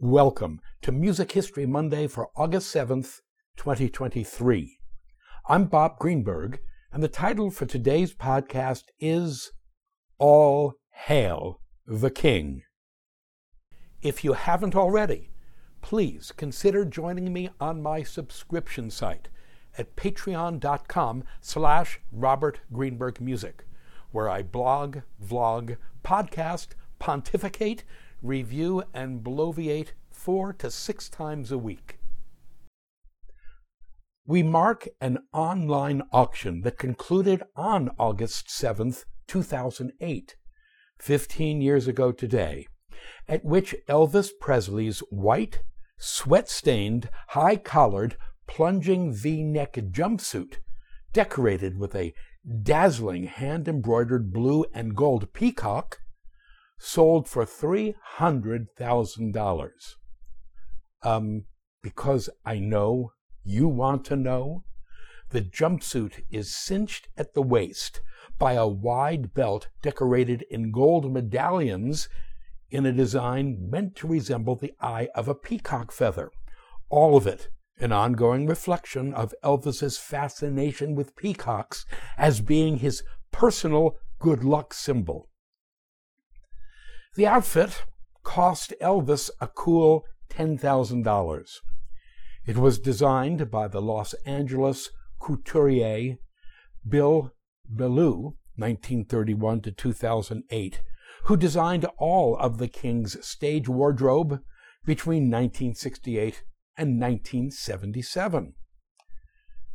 Welcome to Music History Monday for August 7th, 2023. I'm Bob Greenberg, and the title for today's podcast is All Hail the King. If you haven't already, please consider joining me on my subscription site at patreon.com slash Robert Greenberg Music, where I blog, vlog, podcast, pontificate, review, and bloviate four to six times a week. We mark an online auction that concluded on August 7th, 2008, 15 years ago today, at which Elvis Presley's white, sweat stained, high collared, plunging v neck jumpsuit, decorated with a dazzling hand embroidered blue and gold peacock, sold for $300,000. Um, because I know you want to know, the jumpsuit is cinched at the waist by a wide belt decorated in gold medallions in a design meant to resemble the eye of a peacock feather. All of it an ongoing reflection of Elvis's fascination with peacocks as being his personal good luck symbol. The outfit cost Elvis a cool $10,000. It was designed by the Los Angeles couturier Bill Belew, 1931 to 2008, who designed all of the king's stage wardrobe between 1968 and 1977.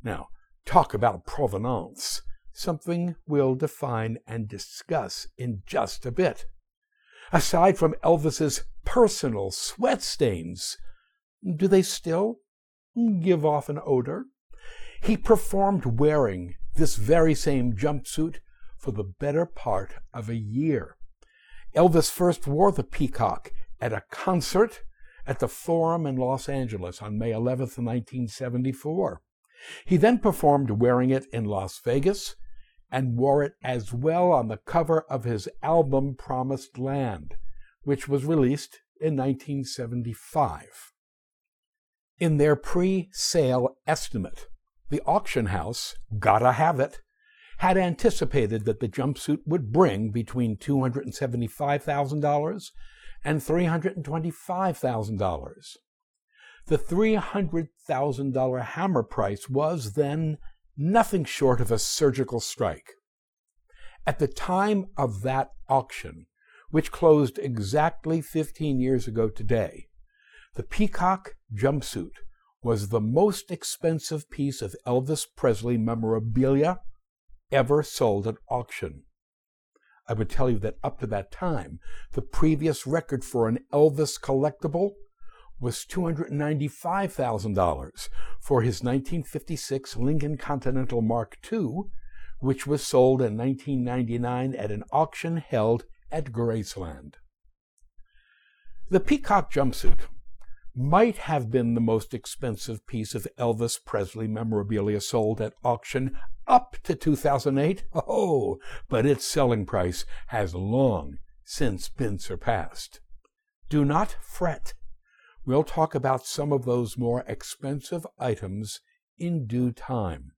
Now, talk about provenance, something we'll define and discuss in just a bit. Aside from Elvis's personal sweat stains, do they still give off an odor? He performed wearing this very same jumpsuit for the better part of a year. Elvis first wore the peacock at a concert at the Forum in Los Angeles on May 11, 1974. He then performed wearing it in Las Vegas and wore it as well on the cover of his album Promised Land, which was released in 1975. In their pre sale estimate, the auction house, Gotta Have It, had anticipated that the jumpsuit would bring between $275,000 and $325,000. The $300,000 hammer price was then nothing short of a surgical strike. At the time of that auction, which closed exactly 15 years ago today, the Peacock jumpsuit was the most expensive piece of Elvis Presley memorabilia ever sold at auction. I would tell you that up to that time, the previous record for an Elvis collectible was $295,000 for his 1956 Lincoln Continental Mark II, which was sold in 1999 at an auction held at Graceland. The Peacock jumpsuit might have been the most expensive piece of Elvis Presley memorabilia sold at auction up to 2008. Oh, but its selling price has long since been surpassed. Do not fret. We'll talk about some of those more expensive items in due time.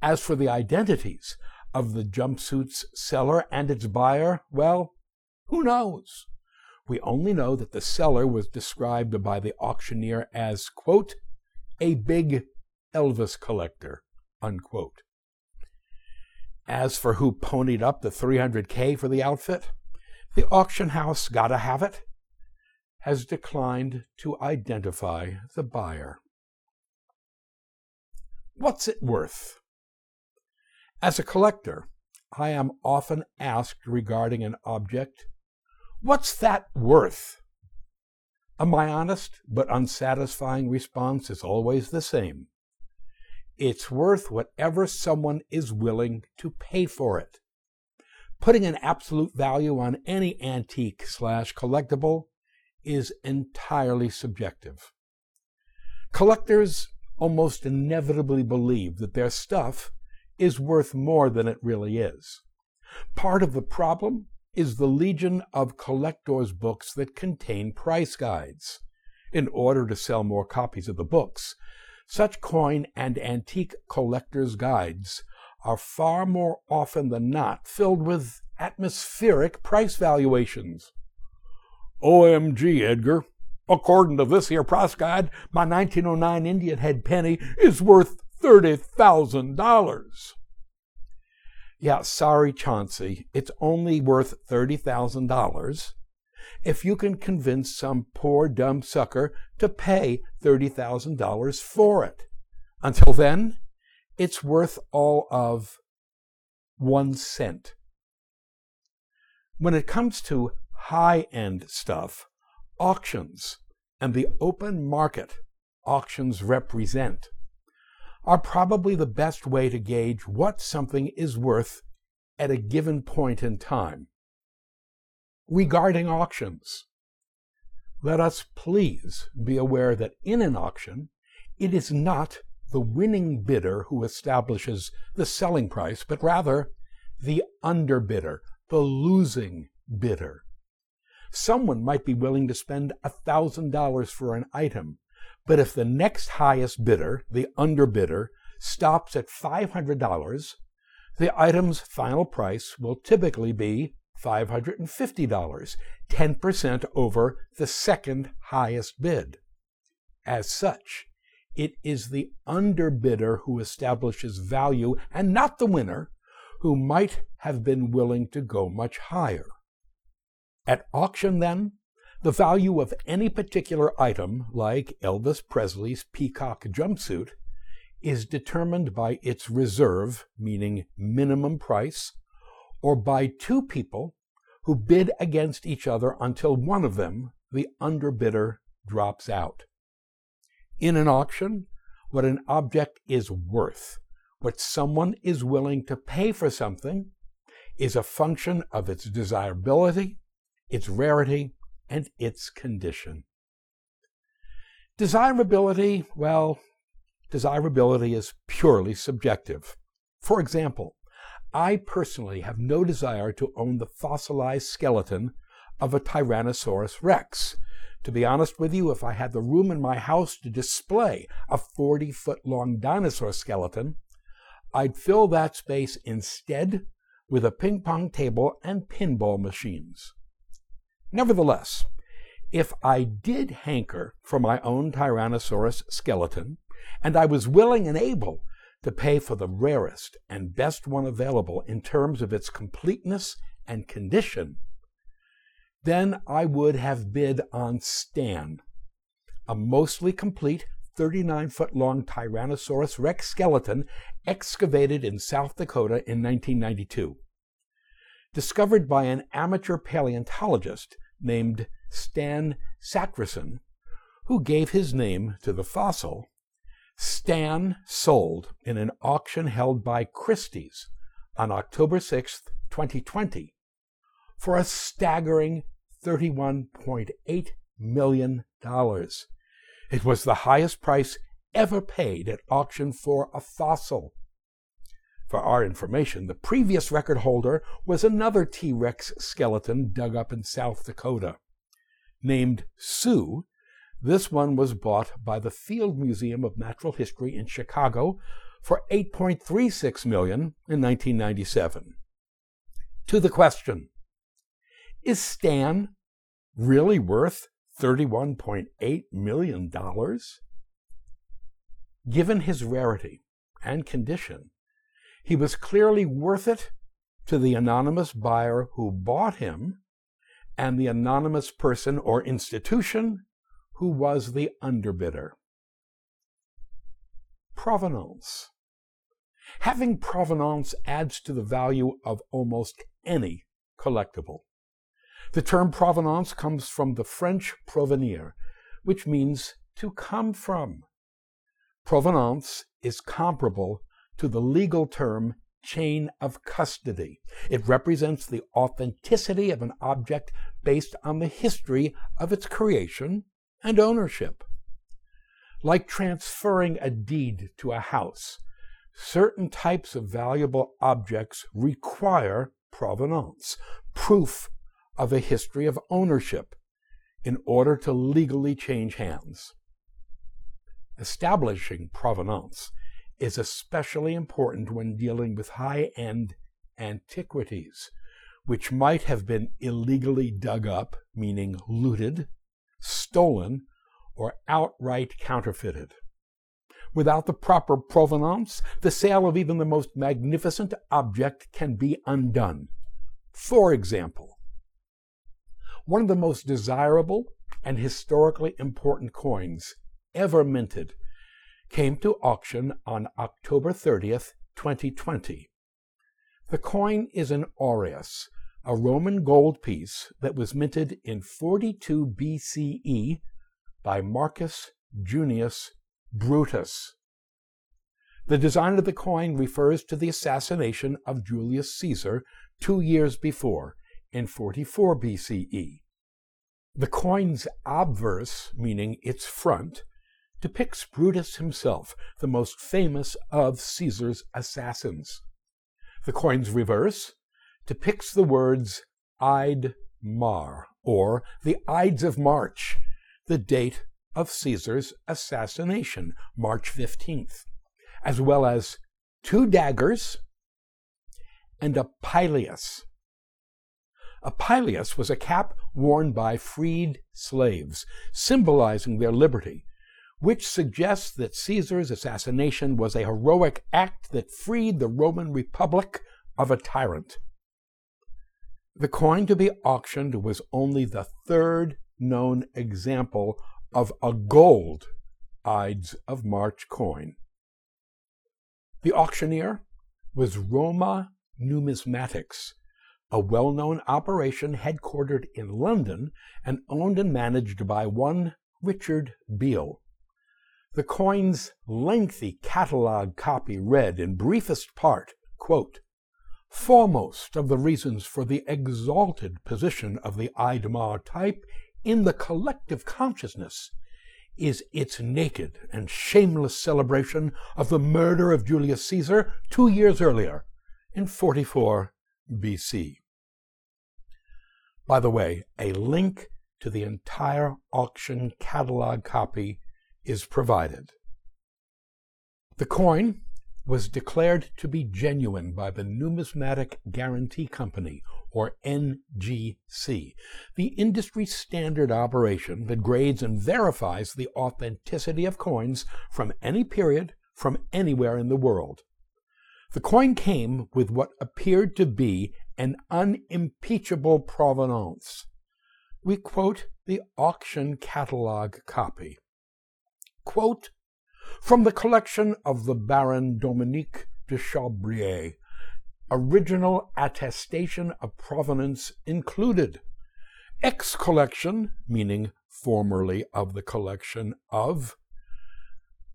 As for the identities of the jumpsuit's seller and its buyer, well, who knows? We only know that the seller was described by the auctioneer as, quote, a big Elvis collector, unquote. As for who ponied up the 300K for the outfit, the auction house Gotta Have It has declined to identify the buyer. What's it worth? As a collector, I am often asked regarding an object What's that worth? And my honest but unsatisfying response is always the same. It's worth whatever someone is willing to pay for it. Putting an absolute value on any antique slash collectible is entirely subjective. Collectors almost inevitably believe that their stuff is worth more than it really is. Part of the problem is the legion of collectors' books that contain price guides. In order to sell more copies of the books, such coin and antique collectors' guides are far more often than not filled with atmospheric price valuations. OMG, Edgar. According to this here price guide, my 1909 Indian head penny is worth $30,000. Yeah, sorry, Chauncey, it's only worth $30,000 if you can convince some poor dumb sucker to pay $30,000 for it. Until then, it's worth all of one cent. When it comes to high end stuff, auctions and the open market auctions represent are probably the best way to gauge what something is worth at a given point in time. Regarding auctions, let us please be aware that in an auction, it is not the winning bidder who establishes the selling price, but rather the underbidder, the losing bidder. Someone might be willing to spend $1,000 for an item but if the next highest bidder, the underbidder, stops at $500, the item's final price will typically be $550, 10% over the second highest bid. As such, it is the underbidder who establishes value and not the winner who might have been willing to go much higher. At auction, then, the value of any particular item, like Elvis Presley's peacock jumpsuit, is determined by its reserve, meaning minimum price, or by two people who bid against each other until one of them, the underbidder, drops out. In an auction, what an object is worth, what someone is willing to pay for something, is a function of its desirability, its rarity, and its condition. Desirability, well, desirability is purely subjective. For example, I personally have no desire to own the fossilized skeleton of a Tyrannosaurus rex. To be honest with you, if I had the room in my house to display a 40 foot long dinosaur skeleton, I'd fill that space instead with a ping pong table and pinball machines. Nevertheless, if I did hanker for my own Tyrannosaurus skeleton, and I was willing and able to pay for the rarest and best one available in terms of its completeness and condition, then I would have bid on Stan, a mostly complete 39 foot long Tyrannosaurus rex skeleton excavated in South Dakota in 1992 discovered by an amateur paleontologist named Stan Sacrison, who gave his name to the fossil. Stan sold in an auction held by Christie's on October 6, 2020, for a staggering $31.8 million. It was the highest price ever paid at auction for a fossil. For our information, the previous record holder was another T Rex skeleton dug up in South Dakota. Named Sue, this one was bought by the Field Museum of Natural History in Chicago for 8.36 million in 1997. To the question, is Stan really worth $31.8 million? Given his rarity and condition, he was clearly worth it to the anonymous buyer who bought him and the anonymous person or institution who was the underbidder. Provenance. Having provenance adds to the value of almost any collectible. The term provenance comes from the French provenir, which means to come from. Provenance is comparable to the legal term chain of custody. It represents the authenticity of an object based on the history of its creation and ownership. Like transferring a deed to a house, certain types of valuable objects require provenance. proof of a history of ownership in order to legally change hands. Establishing provenance is especially important when dealing with high end antiquities, which might have been illegally dug up, meaning looted, stolen, or outright counterfeited. Without the proper provenance, the sale of even the most magnificent object can be undone. For example, one of the most desirable and historically important coins ever minted came to auction on October 30th, 2020. The coin is an aureus, a Roman gold piece that was minted in 42 BCE by Marcus Junius Brutus. The design of the coin refers to the assassination of Julius Caesar two years before, in 44 BCE. The coin's obverse, meaning its front, depicts Brutus himself, the most famous of Caesar's assassins. The coin's reverse depicts the words Id Mar, or the Ides of March, the date of Caesar's assassination, March 15th, as well as two daggers and a pileus. A pileus was a cap worn by freed slaves, symbolizing their liberty, which suggests that Caesar's assassination was a heroic act that freed the Roman Republic of a tyrant. The coin to be auctioned was only the third known example of a gold Ides of March coin. The auctioneer was Roma Numismatics, a well known operation headquartered in London and owned and managed by one Richard Beale. The coin's lengthy catalog copy read in briefest part, quote, Foremost of the reasons for the exalted position of the Idemar type in the collective consciousness is its naked and shameless celebration of the murder of Julius Caesar two years earlier, in 44 BC. By the way, a link to the entire auction catalog copy is provided. The coin was declared to be genuine by the Numismatic Guarantee Company, or NGC, the industry standard operation that grades and verifies the authenticity of coins from any period from anywhere in the world. The coin came with what appeared to be an unimpeachable provenance. We quote the auction catalog copy. Quote, from the collection of the Baron Dominique de Chambrier, original attestation of provenance included. Ex collection, meaning formerly of the collection of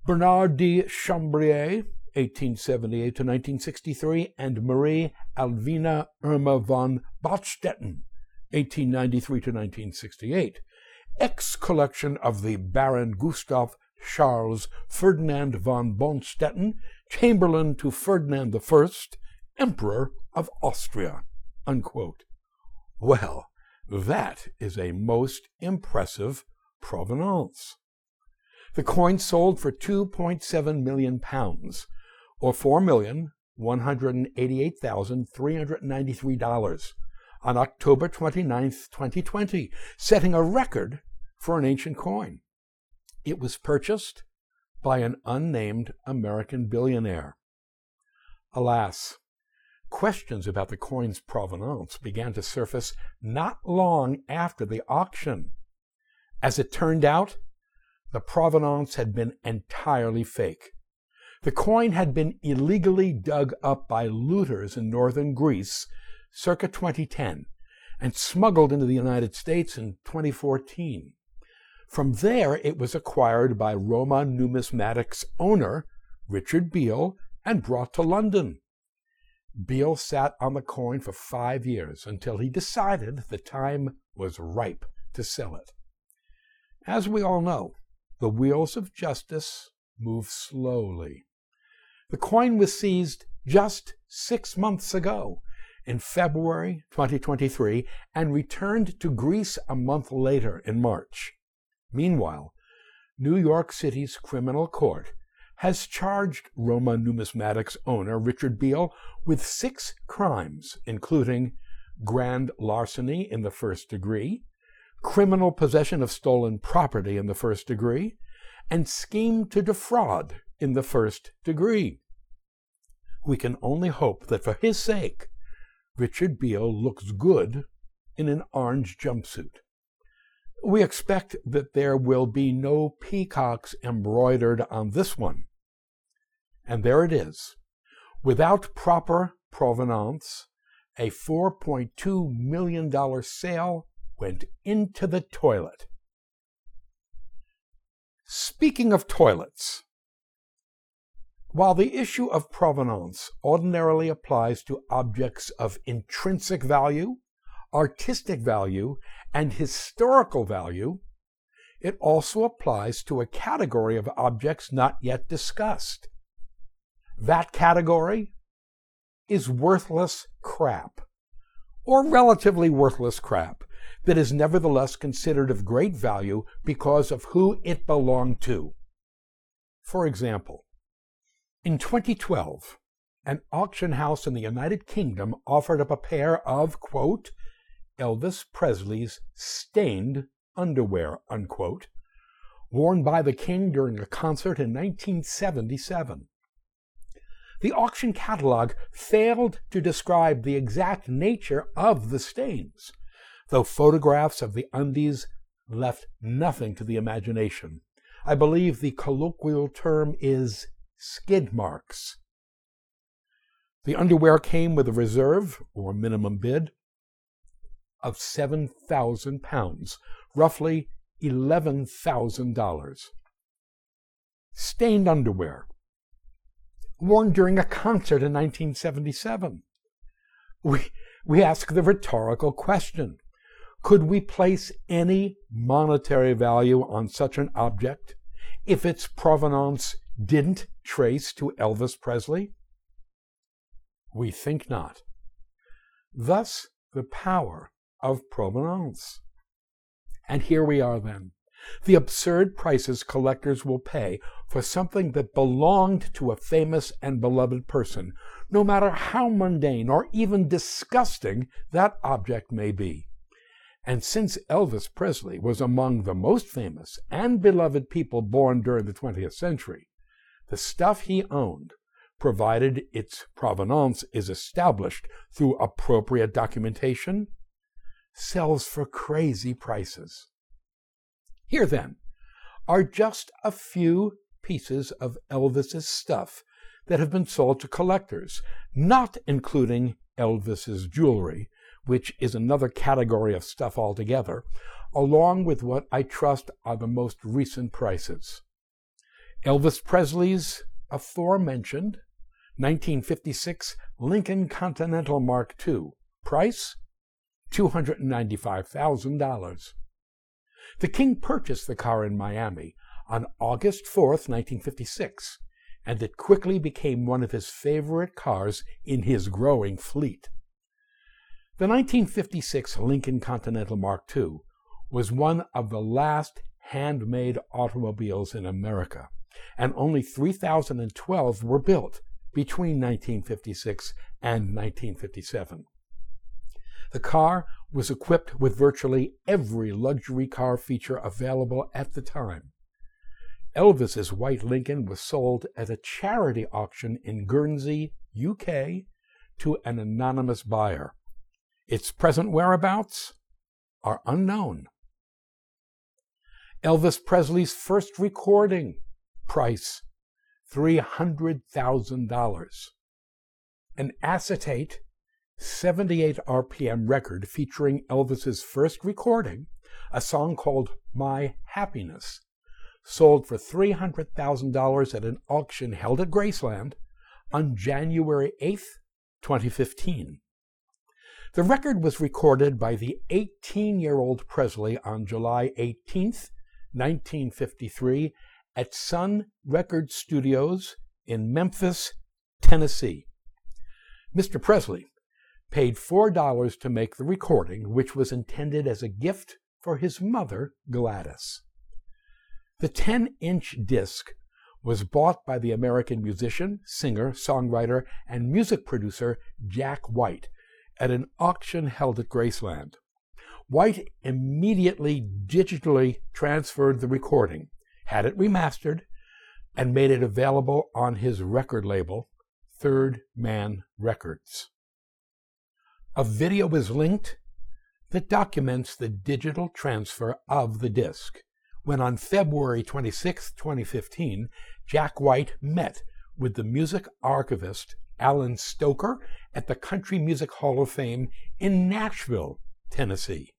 Bernard de Chambrier, 1878 to 1963, and Marie Alvina Irma von Bonstetten, 1893 to 1968. Ex collection of the Baron Gustav Charles Ferdinand von Bonstetten, Chamberlain to Ferdinand I, Emperor of Austria. Unquote. Well, that is a most impressive provenance. The coin sold for 2.7 million pounds, or $4,188,393 on October 29, 2020, setting a record for an ancient coin. It was purchased by an unnamed American billionaire. Alas, questions about the coin's provenance began to surface not long after the auction. As it turned out, the provenance had been entirely fake. The coin had been illegally dug up by looters in northern Greece circa 2010 and smuggled into the United States in 2014. From there, it was acquired by Roma Numismatics owner Richard Beale and brought to London. Beale sat on the coin for five years until he decided the time was ripe to sell it. As we all know, the wheels of justice move slowly. The coin was seized just six months ago, in February 2023 and returned to Greece a month later in March. Meanwhile, New York City's criminal court has charged Roma Numismatics owner Richard Beale with six crimes, including grand larceny in the first degree, criminal possession of stolen property in the first degree, and scheme to defraud in the first degree. We can only hope that for his sake, Richard Beale looks good in an orange jumpsuit. We expect that there will be no peacocks embroidered on this one. And there it is. Without proper provenance, a $4.2 million sale went into the toilet. Speaking of toilets, while the issue of provenance ordinarily applies to objects of intrinsic value, artistic value, and historical value, it also applies to a category of objects not yet discussed. That category is worthless crap, or relatively worthless crap, that is nevertheless considered of great value because of who it belonged to. For example, in 2012, an auction house in the United Kingdom offered up a pair of, quote, Elvis Presley's stained underwear, unquote, worn by the king during a concert in 1977. The auction catalog failed to describe the exact nature of the stains, though photographs of the undies left nothing to the imagination. I believe the colloquial term is skid marks. The underwear came with a reserve, or minimum bid, of 7,000 pounds, roughly $11,000. Stained underwear, worn during a concert in 1977. We, we ask the rhetorical question Could we place any monetary value on such an object if its provenance didn't trace to Elvis Presley? We think not. Thus, the power of provenance. And here we are then. The absurd prices collectors will pay for something that belonged to a famous and beloved person, no matter how mundane or even disgusting that object may be. And since Elvis Presley was among the most famous and beloved people born during the 20th century, the stuff he owned, provided its provenance is established through appropriate documentation, sells for crazy prices. Here, then, are just a few pieces of Elvis's stuff that have been sold to collectors, not including Elvis's jewelry, which is another category of stuff altogether, along with what I trust are the most recent prices. Elvis Presley's aforementioned 1956 Lincoln Continental Mark II. Price $295,000. The king purchased the car in Miami on August 4, 1956, and it quickly became one of his favorite cars in his growing fleet. The 1956 Lincoln Continental Mark II was one of the last handmade automobiles in America and only 3,012 were built between 1956 and 1957. The car was equipped with virtually every luxury car feature available at the time. Elvis's white Lincoln was sold at a charity auction in Guernsey, UK, to an anonymous buyer. Its present whereabouts are unknown. Elvis Presley's first recording price $300,000. An acetate 78 RPM record featuring Elvis's first recording, a song called My Happiness, sold for $300,000 at an auction held at Graceland on January 8, 2015. The record was recorded by the 18 year old Presley on July 18, 1953, at Sun Record Studios in Memphis, Tennessee. Mr. Presley paid $4 to make the recording, which was intended as a gift for his mother, Gladys. The 10 inch disc was bought by the American musician, singer, songwriter, and music producer Jack White at an auction held at Graceland. White immediately digitally transferred the recording, had it remastered, and made it available on his record label, Third Man Records. A video is linked that documents the digital transfer of the disc when on February 26, 2015, Jack White met with the music archivist Alan Stoker at the Country Music Hall of Fame in Nashville, Tennessee.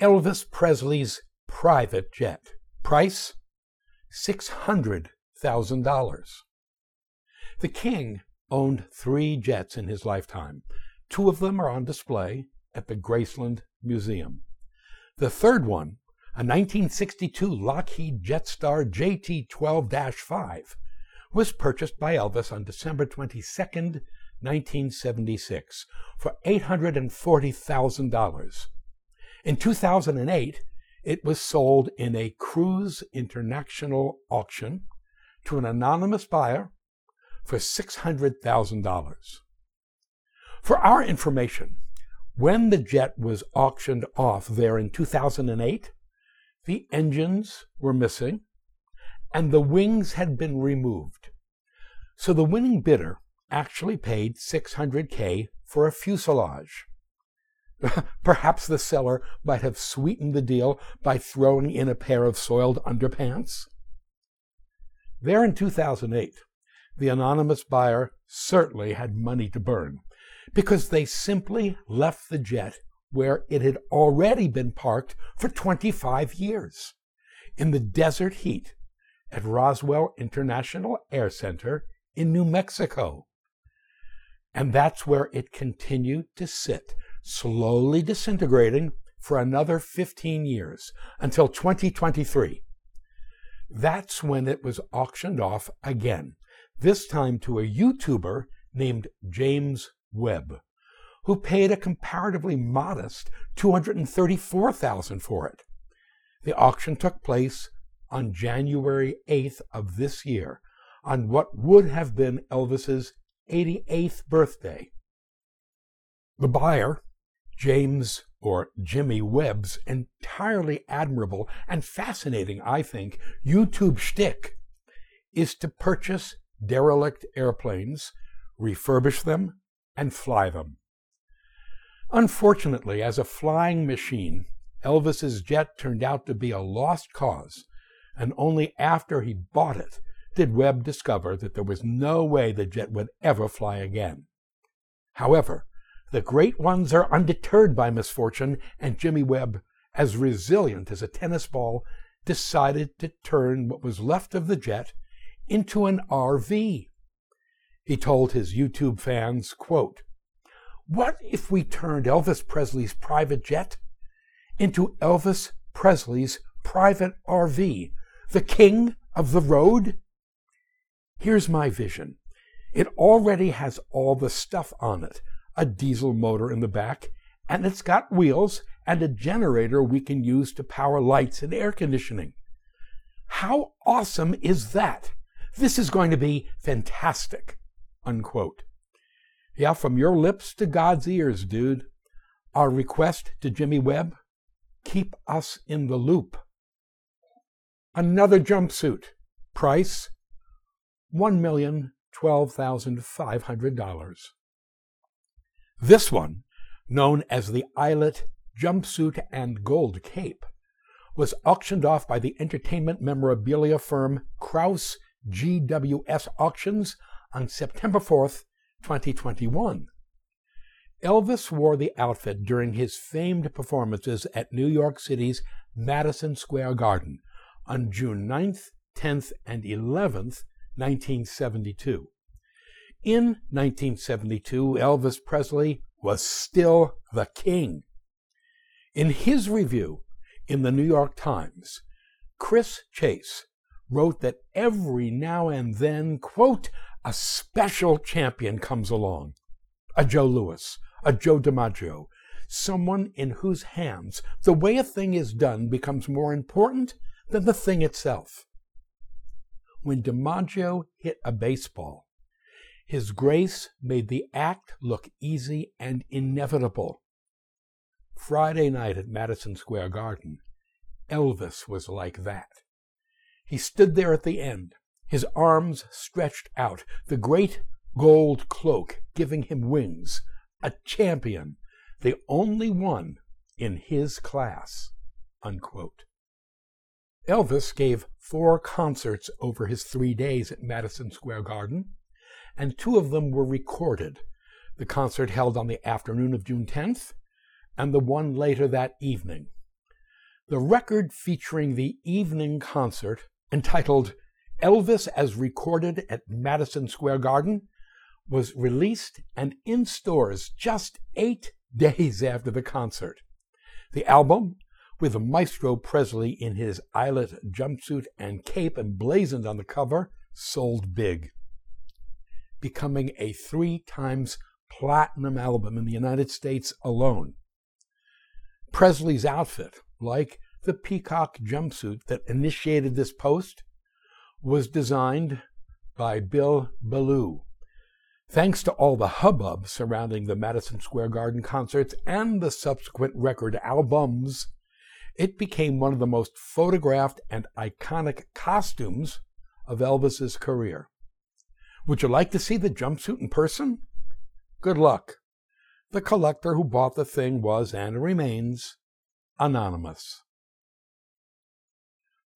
Elvis Presley's private jet. Price $600,000. The king owned three jets in his lifetime. Two of them are on display at the Graceland Museum. The third one, a 1962 Lockheed Jetstar JT 12 5, was purchased by Elvis on December 22, 1976, for $840,000. In 2008, it was sold in a Kruse International auction to an anonymous buyer for $600,000. For our information, when the jet was auctioned off there in 2008, the engines were missing and the wings had been removed. So the winning bidder actually paid 600K for a fuselage. Perhaps the seller might have sweetened the deal by throwing in a pair of soiled underpants. There in 2008, the anonymous buyer certainly had money to burn because they simply left the jet where it had already been parked for 25 years in the desert heat at Roswell International Air Center in New Mexico. And that's where it continued to sit, slowly disintegrating for another 15 years until 2023. That's when it was auctioned off again, this time to a YouTuber named James Webb who paid a comparatively modest 234,000 for it. The auction took place on January 8th of this year, on what would have been Elvis's 88th birthday. The buyer, James or Jimmy Webb's entirely admirable and fascinating, I think, YouTube shtick is to purchase derelict airplanes, refurbish them, and fly them. Unfortunately, as a flying machine, Elvis's jet turned out to be a lost cause, and only after he bought it did Webb discover that there was no way the jet would ever fly again. However, the great ones are undeterred by misfortune, and Jimmy Webb, as resilient as a tennis ball, decided to turn what was left of the jet into an RV. He told his YouTube fans, quote, what if we turned Elvis Presley's private jet into Elvis Presley's private RV, the king of the road? Here's my vision. It already has all the stuff on it a diesel motor in the back, and it's got wheels and a generator we can use to power lights and air conditioning. How awesome is that? This is going to be fantastic. Unquote. Yeah, from your lips to God's ears, dude. Our request to Jimmy Webb keep us in the loop. Another jumpsuit. Price $1,012,500. This one, known as the Eyelet Jumpsuit and Gold Cape, was auctioned off by the entertainment memorabilia firm Kruse GWS Auctions on September 4th, 2021. Elvis wore the outfit during his famed performances at New York City's Madison Square Garden on June 9th, 10th, and 11th, 1972. In 1972, Elvis Presley was still the king. In his review in the New York Times, Chris Chase wrote that every now and then, quote, a special champion comes along. a Joe Louis, a Joe DiMaggio, someone in whose hands the way a thing is done becomes more important than the thing itself. When DiMaggio hit a baseball, his grace made the act look easy and inevitable. Friday night at Madison Square Garden, Elvis was like that. He stood there at the end, his arms stretched out, the great gold cloak giving him wings, a champion, the only one in his class. Unquote. Elvis gave four concerts over his three days at Madison Square Garden, and two of them were recorded. The concert held on the afternoon of June 10th, and the one later that evening. The record featuring the evening concert, entitled Elvis as Recorded at Madison Square Garden, was released and in stores just eight days after the concert. The album, with Maestro Presley in his eyelet jumpsuit and cape emblazoned on the cover, sold big, becoming a three times platinum album in the United States alone. Presley's outfit, like the peacock jumpsuit that initiated this post, was designed by Bill Belew, Thanks to all the hubbub surrounding the Madison Square Garden concerts and the subsequent record albums, it became one of the most photographed and iconic costumes of Elvis's career. Would you like to see the jumpsuit in person? Good luck. The collector who bought the thing was and remains anonymous.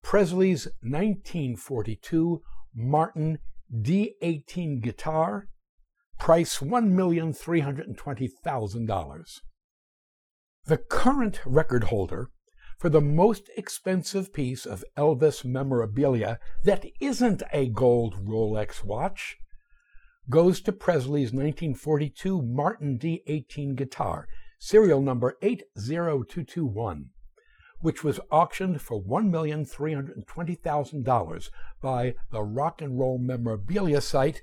Presley's 1942 Martin D18 guitar price $1,320,000. The current record holder for the most expensive piece of Elvis memorabilia that isn't a gold Rolex watch goes to Presley's 1942 Martin D18 guitar, serial number 80221, which was auctioned for $1,320,000 by the rock and roll memorabilia site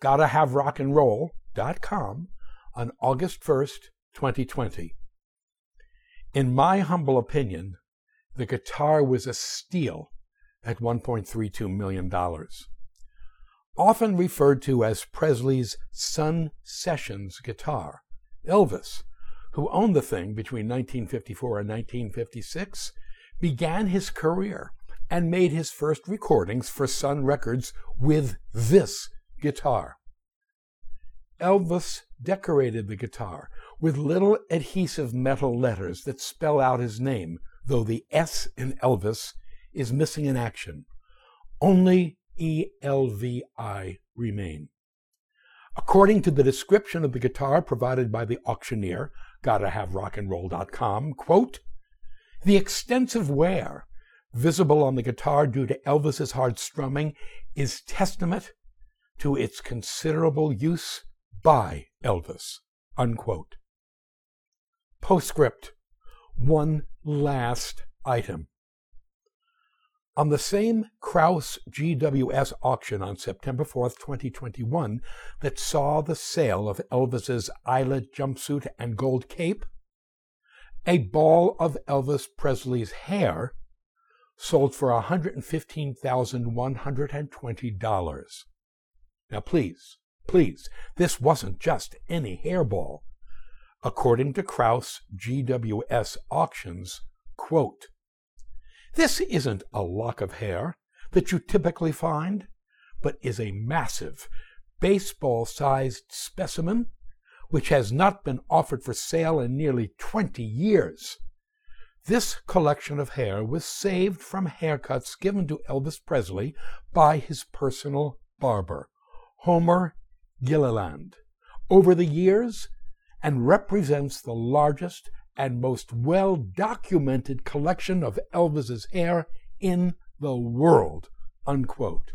gottahaverockandroll.com on August 1st, 2020. In my humble opinion, the guitar was a steal at $1.32 million. Often referred to as Presley's Sun Sessions guitar, Elvis, who owned the thing between 1954 and 1956, began his career and made his first recordings for Sun Records with this guitar. Elvis decorated the guitar with little adhesive metal letters that spell out his name, though the S in Elvis is missing in action. Only ELVI remain. According to the description of the guitar provided by the auctioneer, gottahaverockandroll.com, quote, the extensive wear visible on the guitar due to Elvis's hard strumming is testament to its considerable use by Elvis. Unquote. Postscript. One last item. On the same Kruse GWS auction on September 4th, 2021, that saw the sale of Elvis's eyelet jumpsuit and gold cape, a ball of Elvis Presley's hair sold for $115,120. Now, please, please, this wasn't just any hairball. According to Kruse GWS Auctions, quote, This isn't a lock of hair that you typically find, but is a massive, baseball sized specimen which has not been offered for sale in nearly 20 years. This collection of hair was saved from haircuts given to Elvis Presley by his personal barber. Homer Gilliland over the years and represents the largest and most well documented collection of Elvis's hair in the world. Unquote.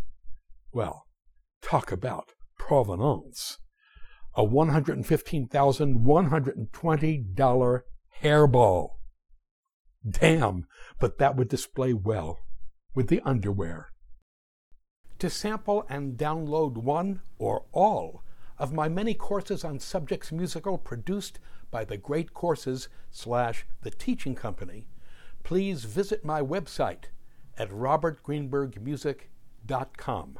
Well, talk about provenance. A $115,120 hairball. Damn, but that would display well with the underwear. To sample and download one or all of my many courses on subjects musical produced by the Great Courses slash The Teaching Company, please visit my website at robertgreenbergmusic.com.